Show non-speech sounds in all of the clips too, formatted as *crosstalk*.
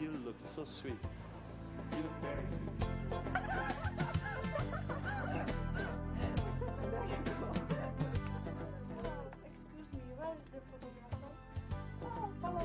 you look so sweet. You very sweet. Excuse me, where is the photographer? Oh, hello.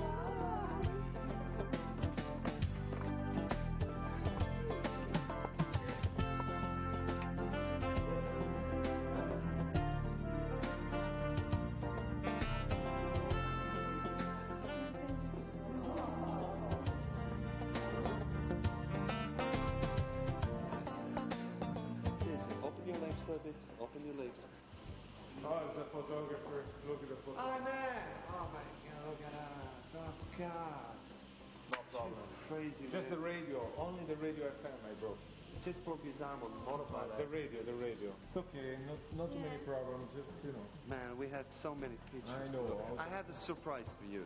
Radio. Only the radio FM I broke. Just broke his arm on motorbike. The radio, the radio. It's okay. Not, not too many problems. Just, you know. Man, we had so many pictures. I know. I have a surprise for you.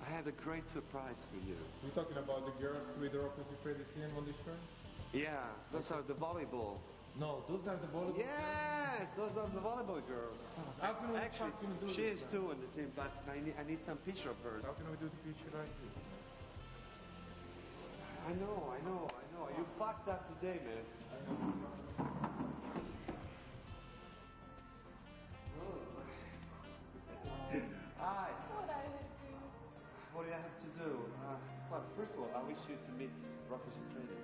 I have a great surprise for you. We're talking about the girls with the opposite Freddy team on the shirt? Yeah, those are the volleyball. No, those are the volleyball Yes, those are the volleyball girls. Ah, how can we Actually, fucking do she this, is man? too on the team, but I need, I need some picture of her. How can we do the picture like this, man? I know, I know, I know. You fucked up today, man. *laughs* Hi. What I have to What do I have to do? Uh, well, first of all, I wish you to meet Rockers and Trading.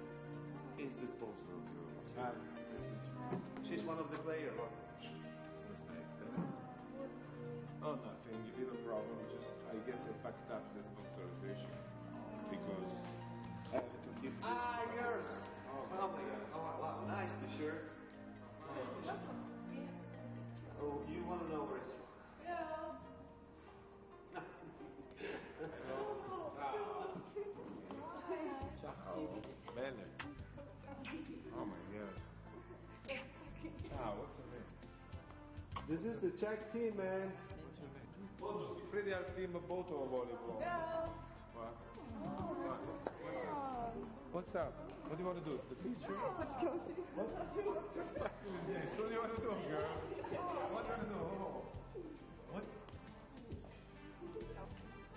He's the sponsor of your team. Hi. Nice to meet you. She's one of the players. What's that? Oh, nothing. Little problem. Just, I guess I fucked up the sponsorization. Because I had to keep Ah, yours. Oh, my god. Oh, wow, nice t-shirt. Nice t-shirt. Oh, you want to know where it's from? Girls. Ciao. Bene. Oh my god. Ciao, what's your name? This is the Czech team, man. What's your name? Boto, si Freddy al team Boto volleyball. Girls. What? What's up? What do you want to do? The picture? Let's go to What? Just fucking with this. What do you want to do, girl? What do you want to do? What?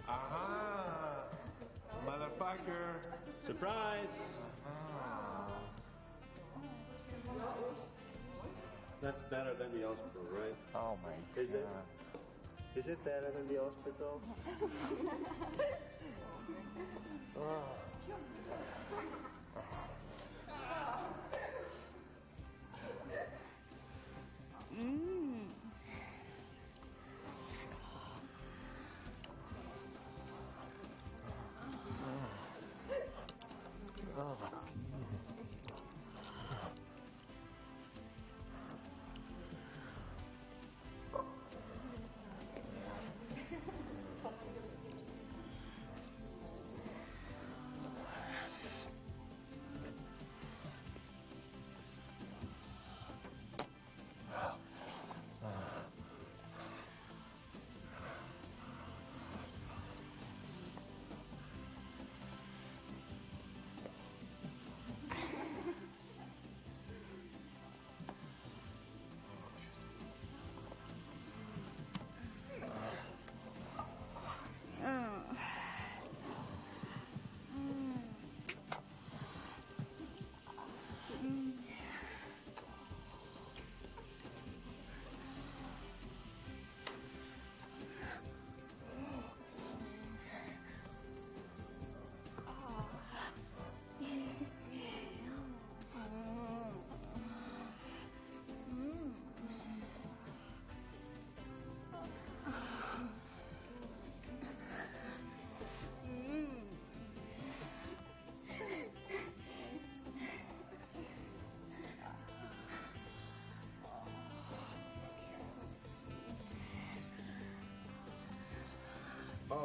Aha! Motherfucker! Surprise! That's better than the hospital, right? Oh my god. Is it? Is it better than the hospital? *laughs* 음. 아. 아.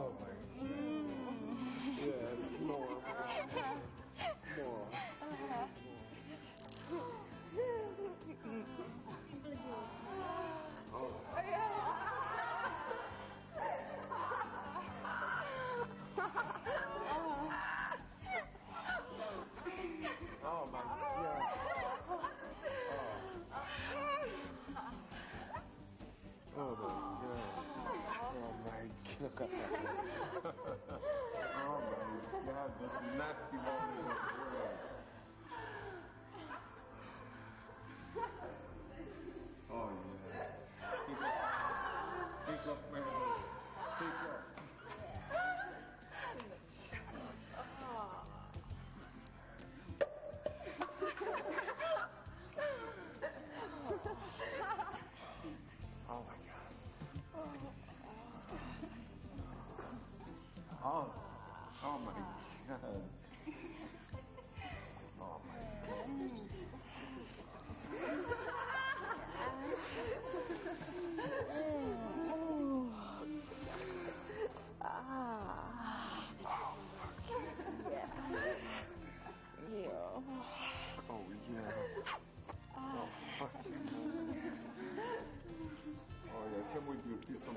Oh my *laughs* oh my god, this nasty one. Oh, oh my God. Oh my God. Oh. Yeah. yeah. Oh, yeah. Oh, fuck. Oh, yeah. Can't pizza.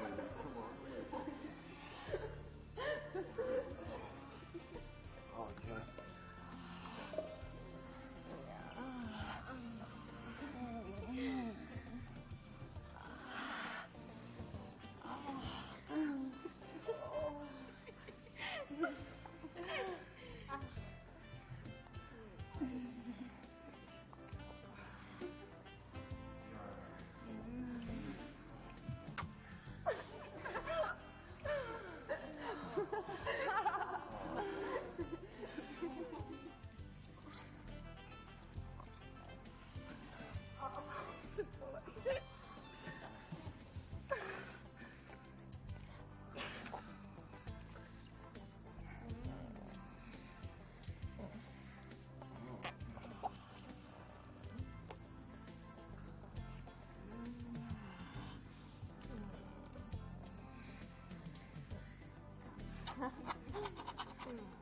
嗯 *laughs*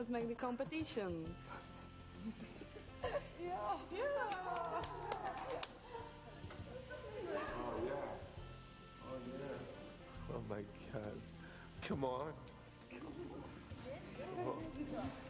Let's make the competition. yeah. *laughs* Yeah. Oh, yeah. Oh. Oh, my God. Come on. Come on.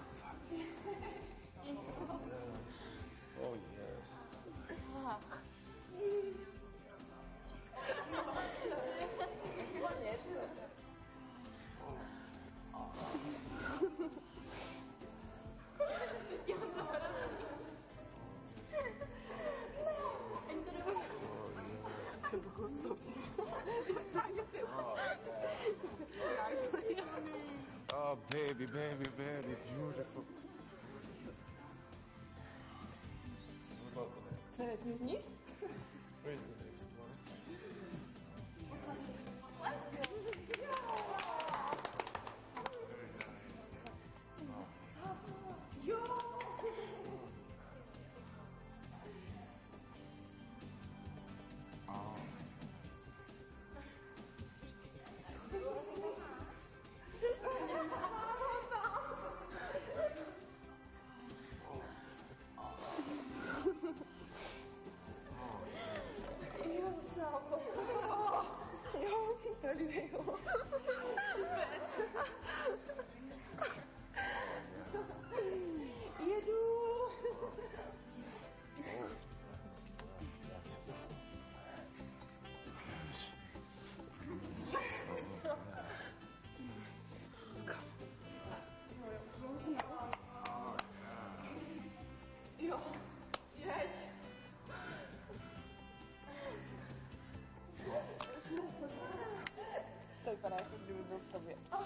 yeah. Oh, yes. Oh, I'm oh, *laughs* oh, baby, baby, baby, beautiful. Vous venu Oui, but I should do this for you.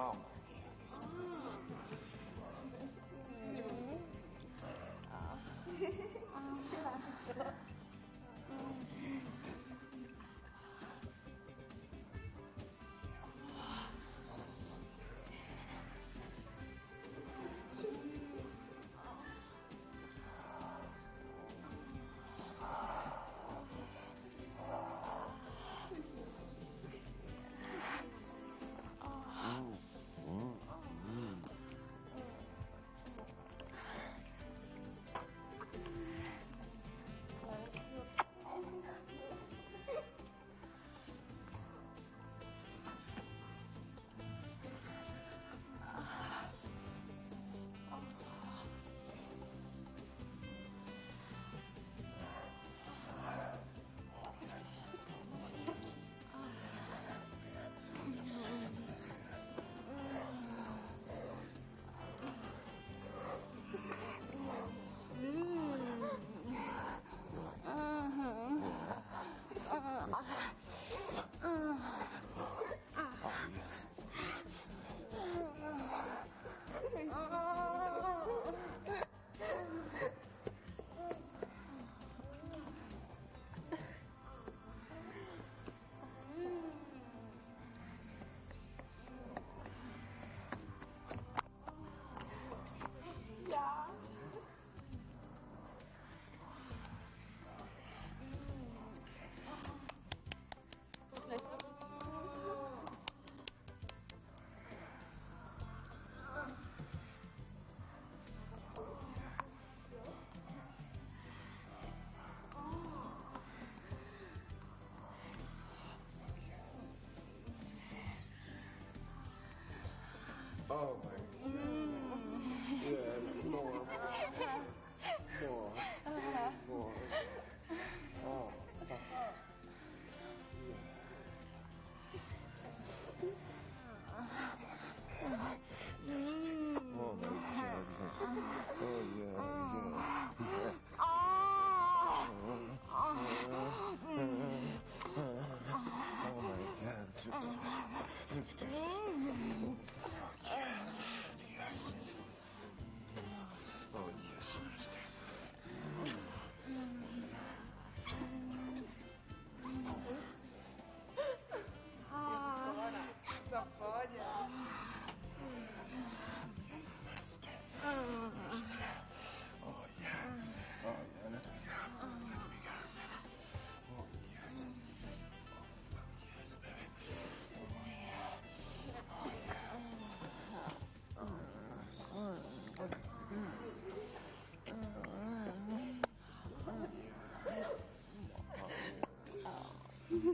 Oh, Oh my Yes,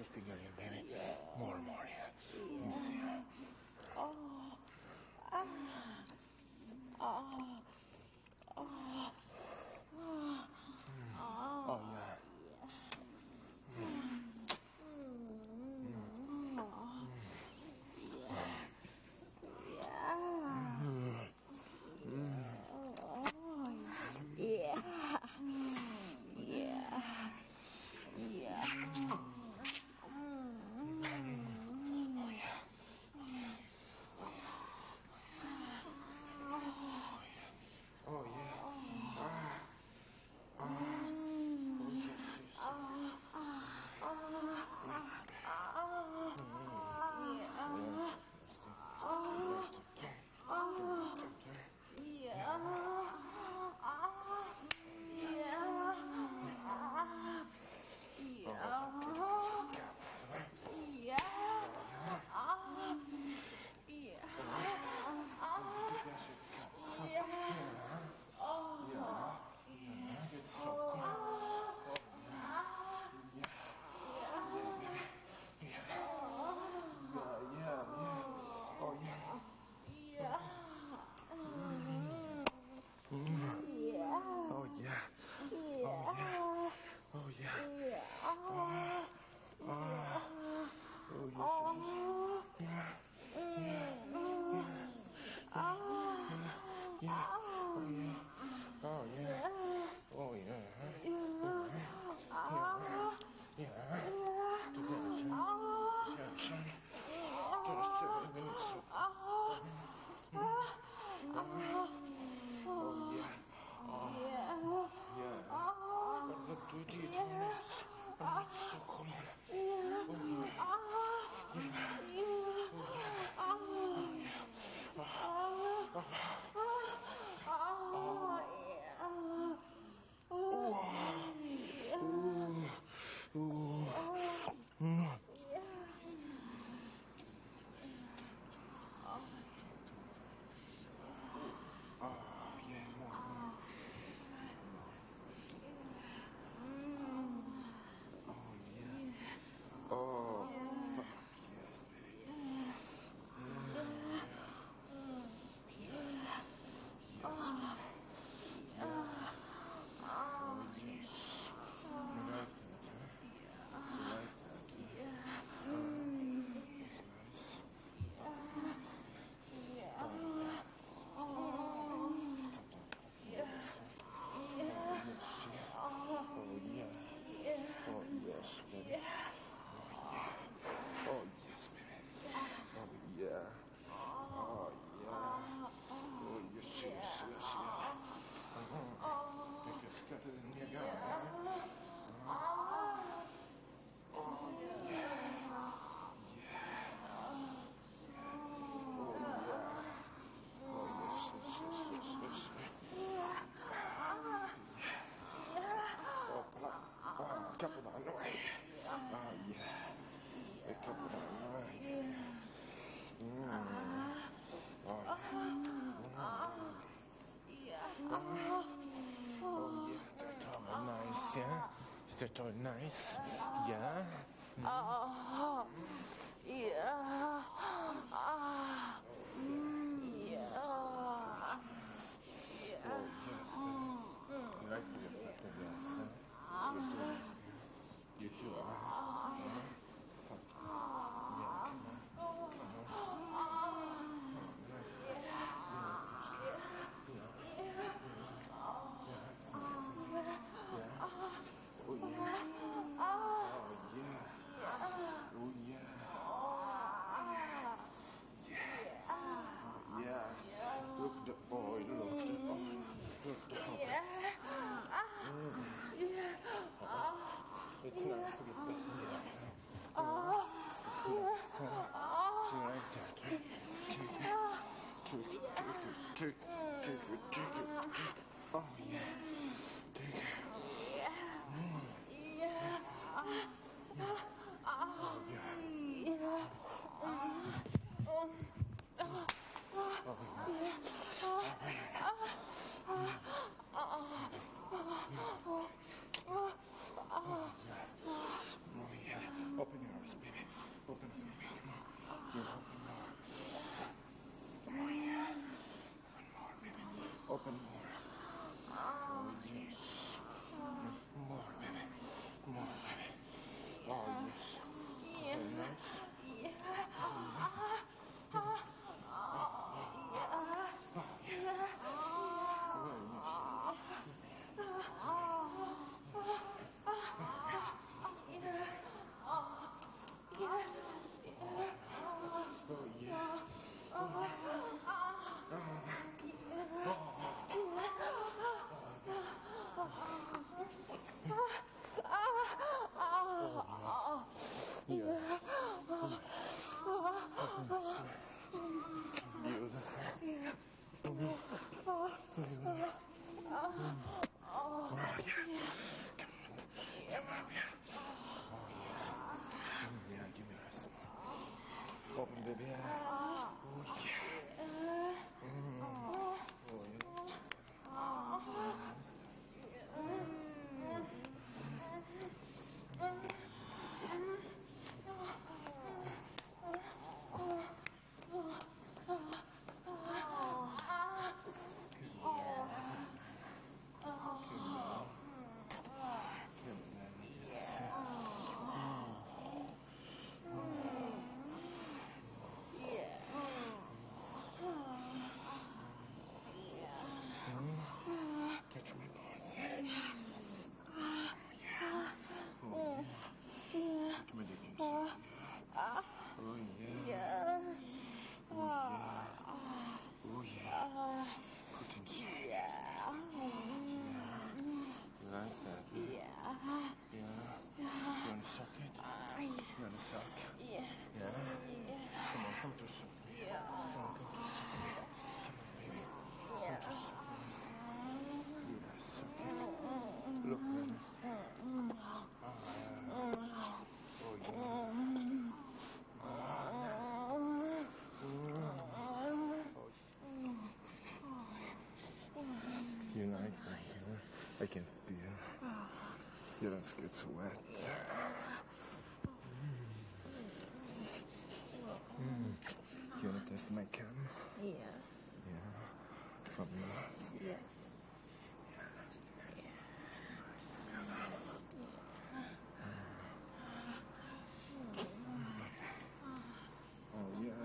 your finger here, to near God. Yeah. Oh. Oh, yeah. Yeah. Oh, yeah. Oh, yes, yes, yes, yes, yes. Yeah. Oh, come on. Oh, couple down the way. Oh, yeah. A couple down the way. Mm. Oh, yeah. Mm. Oh, yeah. Nice, yeah? Is that all nice? Yeah? Oh, yeah. Ah, mm, yeah. Yeah. Oh, yes. You like to get fat, yes, huh? You do, yes. You do, huh? it's nice to get back. Yeah. Oh, take it, Oh, yeah. Take it. Yeah. Oh, yeah. Oh, yeah. Open, baby. Suck? Yes. Yeah? Come on, come to suck me. Come on, come to suck me. Come on, baby. Come to suck. Yeah, suck it. Look, man. Oh, yeah. Oh, yeah. You like that, huh? I can feel. Your ass gets wet. promised my Kim? Yes. Yeah. From oh, oh, oh, you? Yes.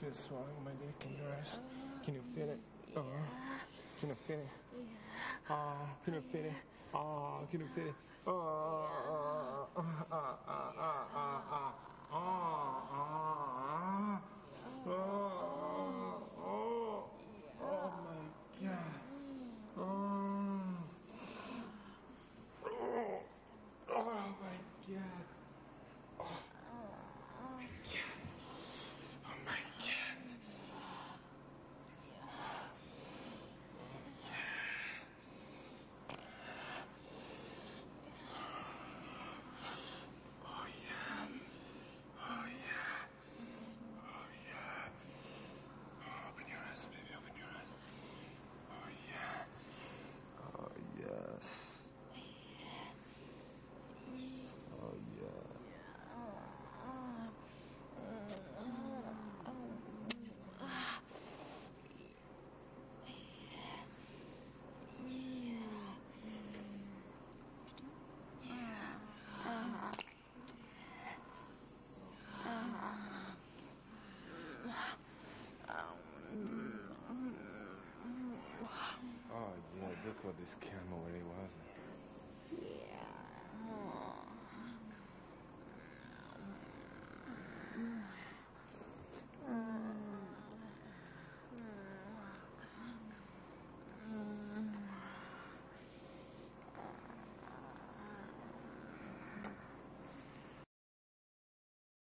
feel swallowing my dick in yours? Can you feel it? Uh, can you feel it? Feel it? Oh, can you feel it? Oh, ah, ah, ah, ah, ah, ah, ah, ah, ah, oh, oh, oh my God. Oh, oh, oh my God. Oh, my God. Oh my God. What this was. Yeah.